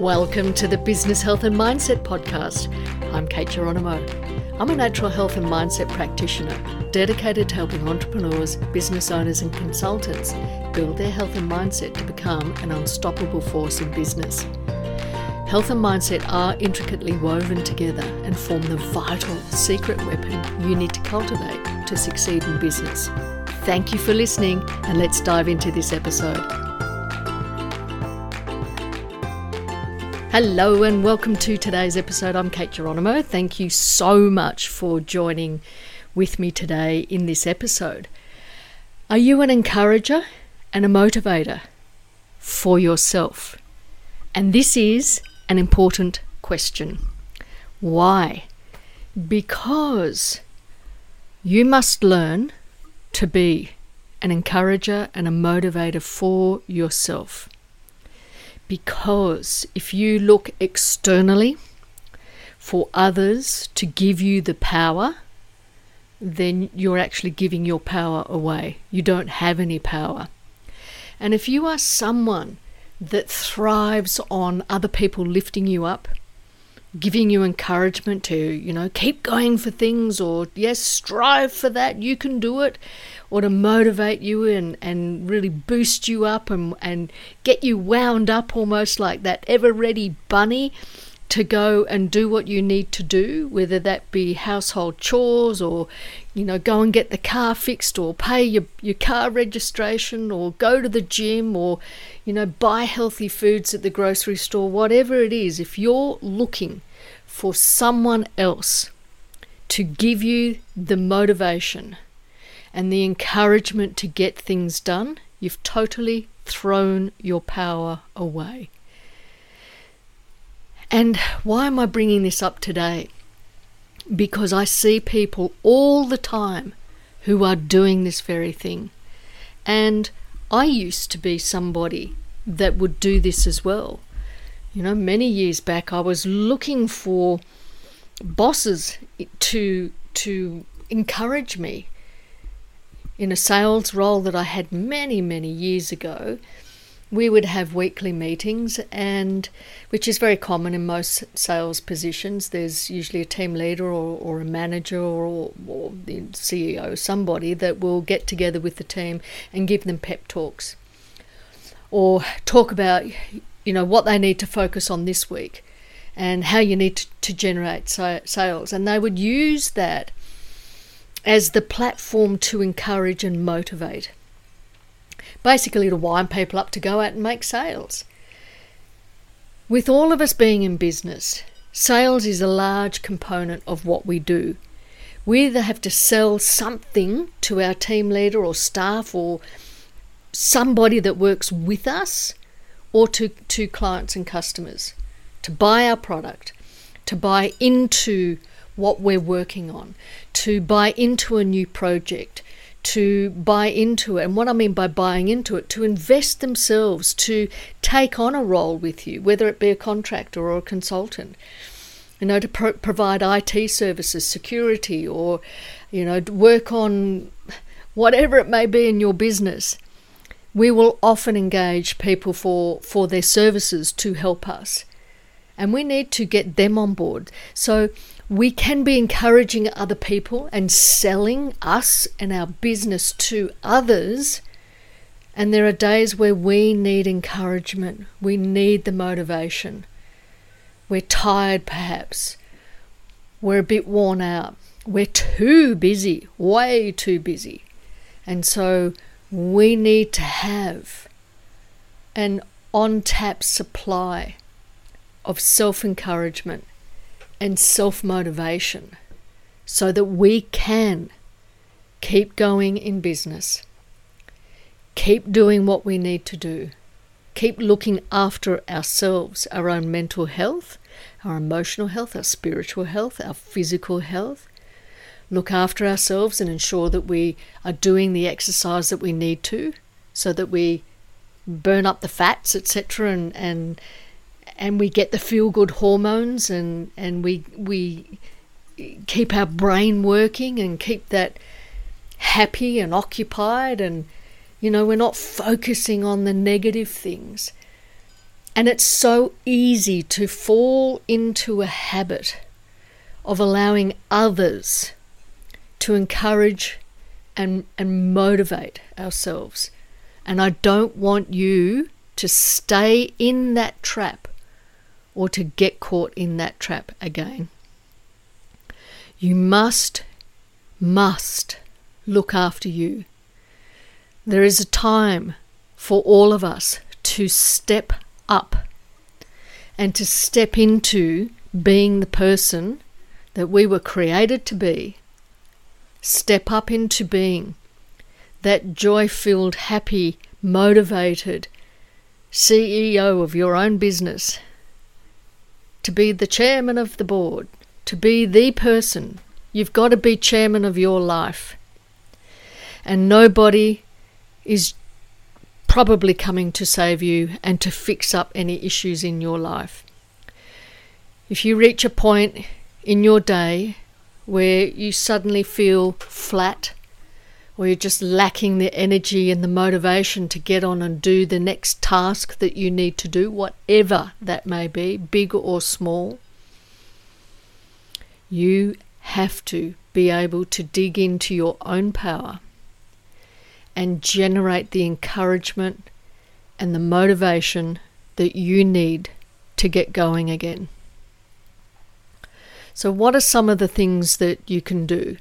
Welcome to the Business Health and Mindset Podcast. I'm Kate Geronimo. I'm a natural health and mindset practitioner dedicated to helping entrepreneurs, business owners, and consultants build their health and mindset to become an unstoppable force in business. Health and mindset are intricately woven together and form the vital secret weapon you need to cultivate to succeed in business. Thank you for listening, and let's dive into this episode. Hello and welcome to today's episode. I'm Kate Geronimo. Thank you so much for joining with me today in this episode. Are you an encourager and a motivator for yourself? And this is an important question. Why? Because you must learn to be an encourager and a motivator for yourself. Because if you look externally for others to give you the power, then you're actually giving your power away. You don't have any power. And if you are someone that thrives on other people lifting you up, giving you encouragement to, you know, keep going for things or, yes, strive for that, you can do it, or to motivate you and, and really boost you up and, and get you wound up almost like that ever ready bunny to go and do what you need to do, whether that be household chores or, you know, go and get the car fixed or pay your, your car registration or go to the gym or, you know, buy healthy foods at the grocery store, whatever it is, if you're looking for someone else to give you the motivation and the encouragement to get things done, you've totally thrown your power away. And why am I bringing this up today? Because I see people all the time who are doing this very thing. And I used to be somebody that would do this as well. You know, many years back, I was looking for bosses to to encourage me in a sales role that I had many, many years ago, we would have weekly meetings, and which is very common in most sales positions. There's usually a team leader or, or a manager or, or the CEO, somebody that will get together with the team and give them pep talks or talk about you know what they need to focus on this week and how you need to, to generate sales and they would use that as the platform to encourage and motivate. Basically, to wind people up to go out and make sales. With all of us being in business, sales is a large component of what we do. We either have to sell something to our team leader or staff or somebody that works with us or to, to clients and customers to buy our product, to buy into what we're working on, to buy into a new project, to buy into it. And what I mean by buying into it, to invest themselves, to take on a role with you, whether it be a contractor or a consultant. You know, to pro- provide IT services, security, or, you know, work on whatever it may be in your business. We will often engage people for, for their services to help us. And we need to get them on board. So we can be encouraging other people and selling us and our business to others. And there are days where we need encouragement, we need the motivation. We're tired, perhaps. We're a bit worn out. We're too busy, way too busy. And so we need to have an on tap supply of self encouragement and self motivation so that we can keep going in business, keep doing what we need to do, keep looking after ourselves, our own mental health, our emotional health, our spiritual health, our physical health. Look after ourselves and ensure that we are doing the exercise that we need to so that we burn up the fats, etc., and, and and we get the feel good hormones and, and we, we keep our brain working and keep that happy and occupied and you know we're not focusing on the negative things And it's so easy to fall into a habit of allowing others to encourage and, and motivate ourselves. And I don't want you to stay in that trap or to get caught in that trap again. You must, must look after you. There is a time for all of us to step up and to step into being the person that we were created to be. Step up into being that joy filled, happy, motivated CEO of your own business. To be the chairman of the board, to be the person. You've got to be chairman of your life. And nobody is probably coming to save you and to fix up any issues in your life. If you reach a point in your day where you suddenly feel flat, or you're just lacking the energy and the motivation to get on and do the next task that you need to do, whatever that may be, big or small, you have to be able to dig into your own power and generate the encouragement and the motivation that you need to get going again. So, what are some of the things that you can do?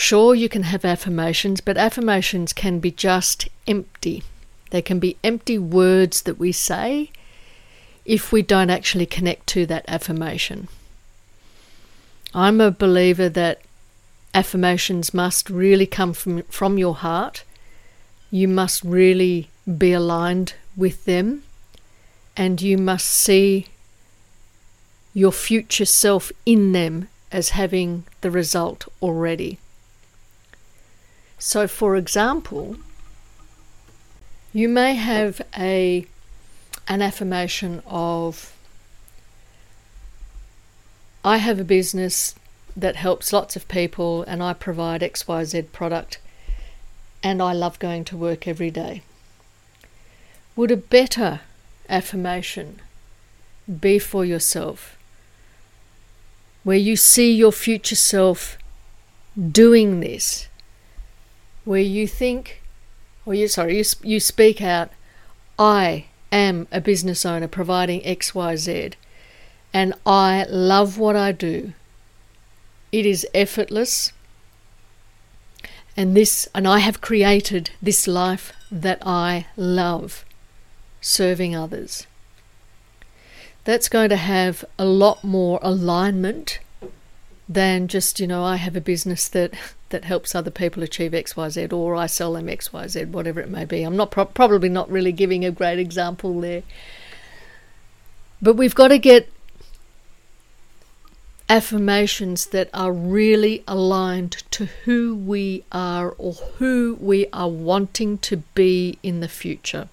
Sure, you can have affirmations, but affirmations can be just empty. They can be empty words that we say if we don't actually connect to that affirmation. I'm a believer that affirmations must really come from, from your heart. You must really be aligned with them, and you must see your future self in them as having the result already. So, for example, you may have a an affirmation of I have a business that helps lots of people and I provide XYZ product and I love going to work every day. Would a better affirmation be for yourself where you see your future self doing this, where you think, or you sorry, you, you speak out, I am a business owner providing XYZ, and I love what I do. It is effortless. And this and I have created this life that I love, serving others that's going to have a lot more alignment than just you know I have a business that that helps other people achieve XYZ or I sell them XYZ whatever it may be. I'm not pro- probably not really giving a great example there. But we've got to get affirmations that are really aligned to who we are or who we are wanting to be in the future.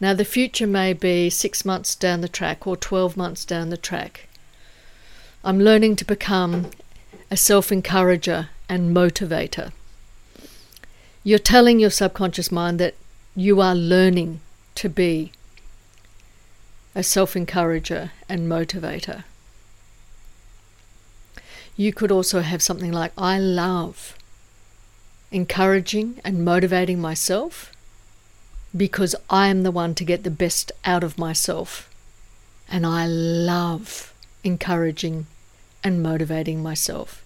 Now, the future may be six months down the track or 12 months down the track. I'm learning to become a self encourager and motivator. You're telling your subconscious mind that you are learning to be a self encourager and motivator. You could also have something like, I love encouraging and motivating myself because I am the one to get the best out of myself. And I love encouraging and motivating myself.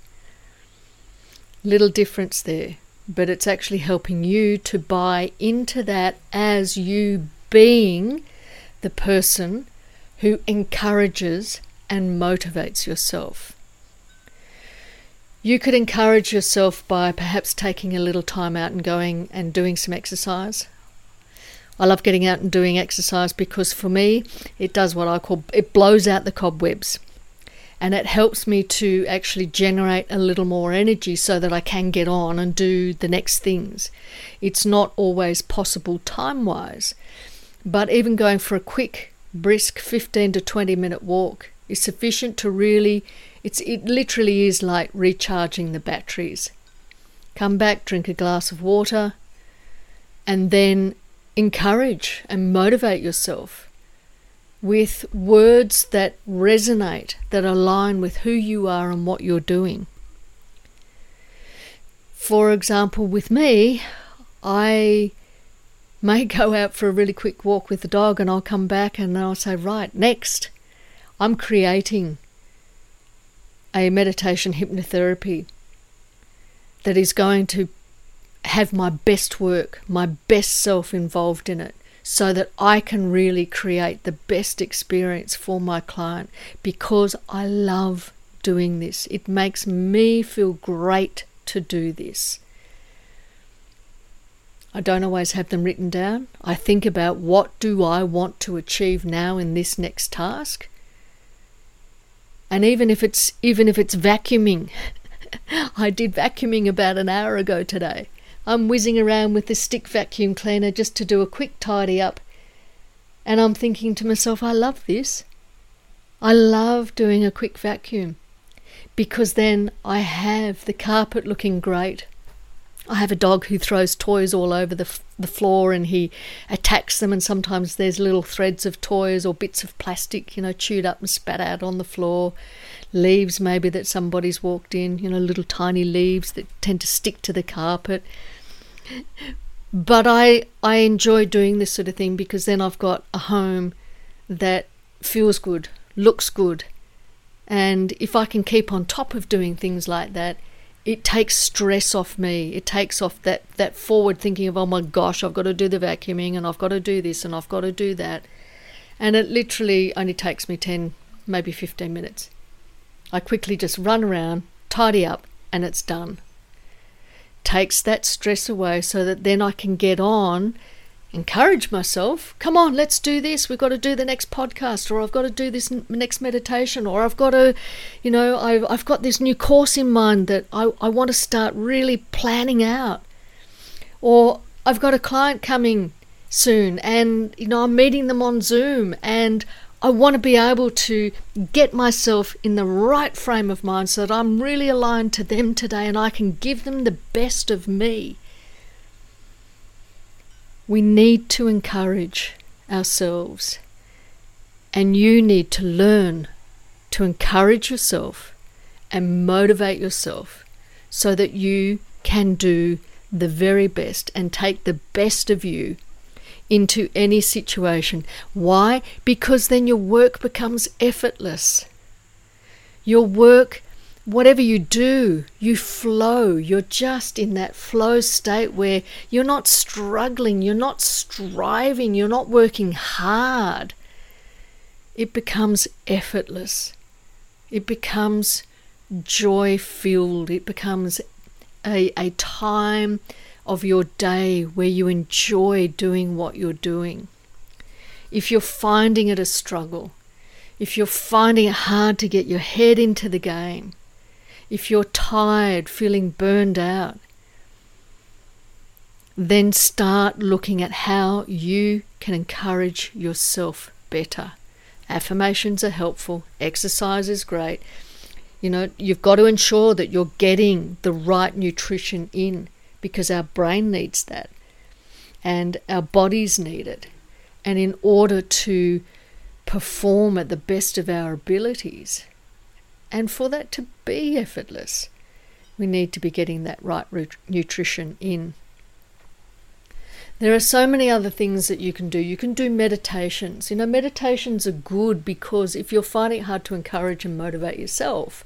Little difference there, but it's actually helping you to buy into that as you being the person who encourages and motivates yourself. You could encourage yourself by perhaps taking a little time out and going and doing some exercise, I love getting out and doing exercise because for me, it does what I call it blows out the cobwebs. And it helps me to actually generate a little more energy so that I can get on and do the next things. It's not always possible time wise, but even going for a quick, brisk 15 to 20 minute walk is sufficient to really, it's, it literally is like recharging the batteries. Come back, drink a glass of water, and then encourage and motivate yourself. With words that resonate, that align with who you are and what you're doing. For example, with me, I may go out for a really quick walk with the dog and I'll come back and I'll say, Right, next, I'm creating a meditation hypnotherapy that is going to have my best work, my best self involved in it, so that I can really create the best experience for my client because I love doing this. It makes me feel great to do this. I don't always have them written down. I think about what do I want to achieve now in this next task. And even if it's even if it's vacuuming, I did vacuuming about an hour ago today. I'm whizzing around with the stick vacuum cleaner just to do a quick tidy up. And I'm thinking to myself, I love this. I love doing a quick vacuum because then I have the carpet looking great. I have a dog who throws toys all over the, f- the floor and he attacks them, and sometimes there's little threads of toys or bits of plastic, you know, chewed up and spat out on the floor. Leaves, maybe that somebody's walked in, you know, little tiny leaves that tend to stick to the carpet but I I enjoy doing this sort of thing because then I've got a home that feels good, looks good, and if I can keep on top of doing things like that, it takes stress off me. It takes off that that forward thinking of oh my gosh, I've got to do the vacuuming and I've got to do this and I've got to do that, and it literally only takes me ten, maybe fifteen minutes. I quickly just run around, tidy up, and it's done takes that stress away so that then I can get on, encourage myself. Come on, let's do this. We've got to do the next podcast, or I've got to do this next meditation, or I've got to, you know, I've, I've got this new course in mind that I, I want to start really planning out. Or I've got a client coming soon and, you know, I'm meeting them on Zoom and I want to be able to get myself in the right frame of mind so that I'm really aligned to them today and I can give them the best of me. We need to encourage ourselves, and you need to learn to encourage yourself and motivate yourself so that you can do the very best and take the best of you into any situation. Why? Because then your work becomes effortless. Your work, whatever you do, you flow. You're just in that flow state where you're not struggling, you're not striving, you're not working hard. It becomes effortless. It becomes joy filled. It becomes a, a time of your day where you enjoy doing what you're doing. If you're finding it a struggle, if you're finding it hard to get your head into the game, if you're tired, feeling burned out, then start looking at how you can encourage yourself better. Affirmations are helpful, exercise is great. You know, you've got to ensure that you're getting the right nutrition in because our brain needs that and our bodies need it. And in order to perform at the best of our abilities, and for that to be effortless, we need to be getting that right nutrition in. There are so many other things that you can do. You can do meditations. You know, meditations are good because if you're finding it hard to encourage and motivate yourself,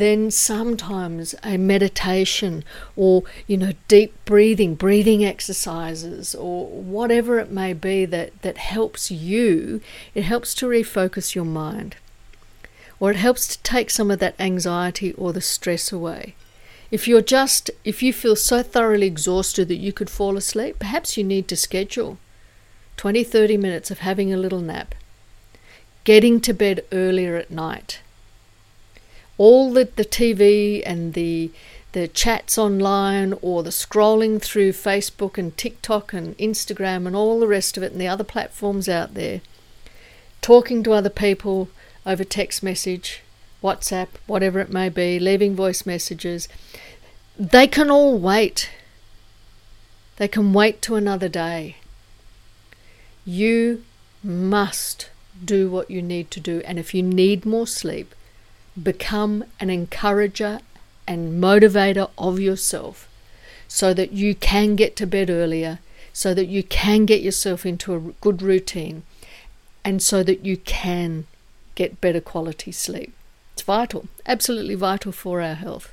then sometimes a meditation or you know deep breathing breathing exercises or whatever it may be that that helps you it helps to refocus your mind. Or it helps to take some of that anxiety or the stress away. If you're just if you feel so thoroughly exhausted that you could fall asleep perhaps you need to schedule 20 30 minutes of having a little nap. Getting to bed earlier at night all the, the TV and the the chats online or the scrolling through Facebook and TikTok and Instagram and all the rest of it and the other platforms out there, talking to other people over text message, WhatsApp, whatever it may be, leaving voice messages, they can all wait. They can wait to another day. You must do what you need to do. And if you need more sleep, become an encourager and motivator of yourself so that you can get to bed earlier, so that you can get yourself into a good routine, and so that you can get better quality sleep. It's vital, absolutely vital for our health.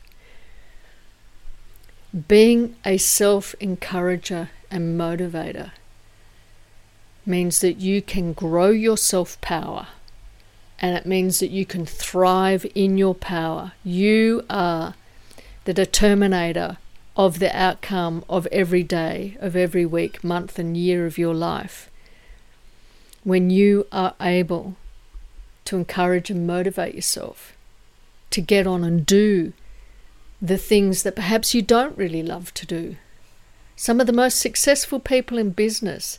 Being a self encourager and motivator means that you can grow your self power and it means that you can thrive in your power. You are the determinator of the outcome of every day, of every week, month, and year of your life. When you are able to encourage and motivate yourself to get on and do the things that perhaps you don't really love to do. Some of the most successful people in business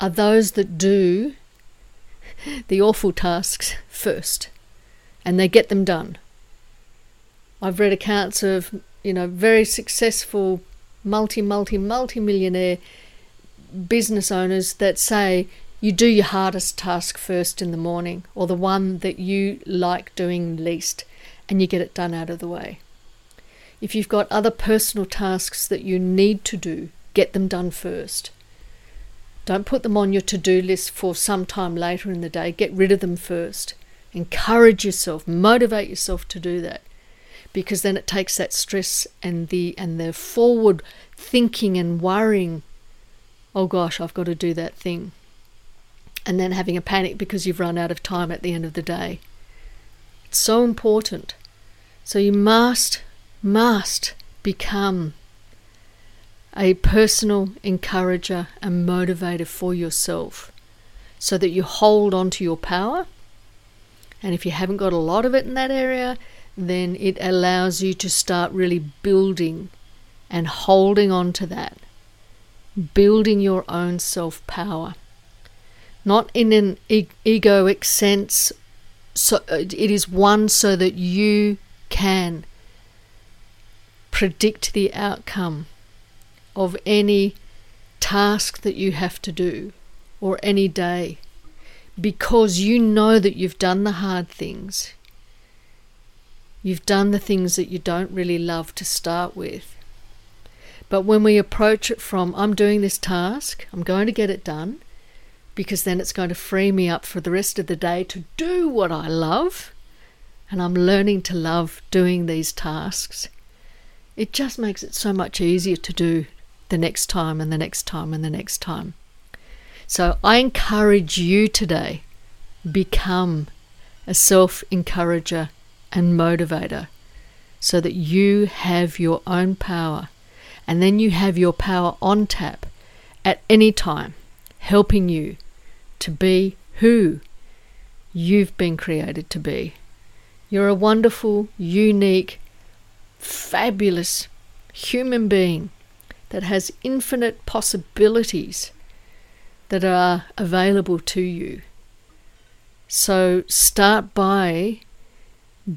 are those that do the awful tasks first and they get them done. I've read accounts of, you know, very successful multi, multi, multi millionaire business owners that say you do your hardest task first in the morning or the one that you like doing least and you get it done out of the way. If you've got other personal tasks that you need to do, get them done first. Don't put them on your to do list for some time later in the day. Get rid of them first. Encourage yourself, motivate yourself to do that. Because then it takes that stress and the and the forward thinking and worrying, oh gosh, I've got to do that thing. And then having a panic because you've run out of time at the end of the day. It's so important. So you must, must become a personal encourager and motivator for yourself so that you hold on to your power. And if you haven't got a lot of it in that area, then it allows you to start really building and holding on to that, building your own self power. Not in an e- egoic sense, so uh, it is one so that you can predict the outcome of any task that you have to do or any day because you know that you've done the hard things. You've done the things that you don't really love to start with. But when we approach it from, I'm doing this task, I'm going to get it done, because then it's going to free me up for the rest of the day to do what I love, and I'm learning to love doing these tasks. It just makes it so much easier to do the next time and the next time and the next time. So I encourage you today become a self encourager and motivator so that you have your own power and then you have your power on tap at any time, helping you to be who you've been created to be. You're a wonderful, unique, fabulous human being that has infinite possibilities that are available to you. So start by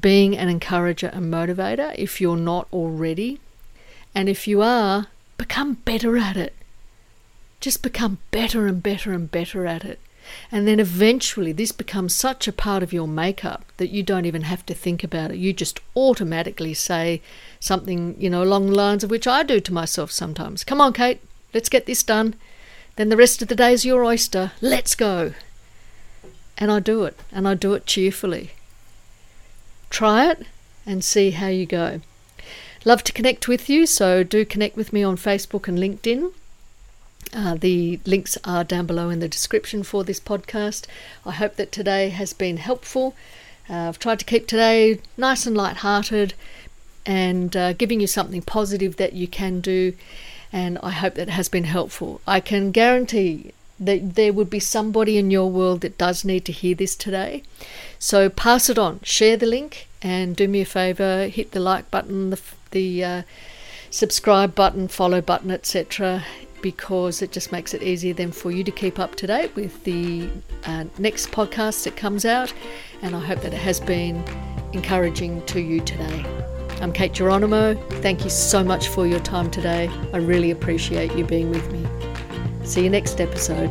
being an encourager and motivator if you're not already. And if you are, become better at it. Just become better and better and better at it. And then eventually, this becomes such a part of your makeup that you don't even have to think about it. You just automatically say something, you know, along the lines of which I do to myself sometimes. Come on, Kate, let's get this done. Then the rest of the day is your oyster. Let's go. And I do it, and I do it cheerfully. Try it and see how you go. Love to connect with you, so do connect with me on Facebook and LinkedIn. Uh, the links are down below in the description for this podcast. I hope that today has been helpful. Uh, I've tried to keep today nice and light-hearted and uh, giving you something positive that you can do. And I hope that has been helpful. I can guarantee that there would be somebody in your world that does need to hear this today. So pass it on, share the link, and do me a favor hit the like button, the, the uh, subscribe button, follow button, etc because it just makes it easier then for you to keep up to date with the uh, next podcast that comes out. And I hope that it has been encouraging to you today. I'm Kate Geronimo. Thank you so much for your time today. I really appreciate you being with me. See you next episode.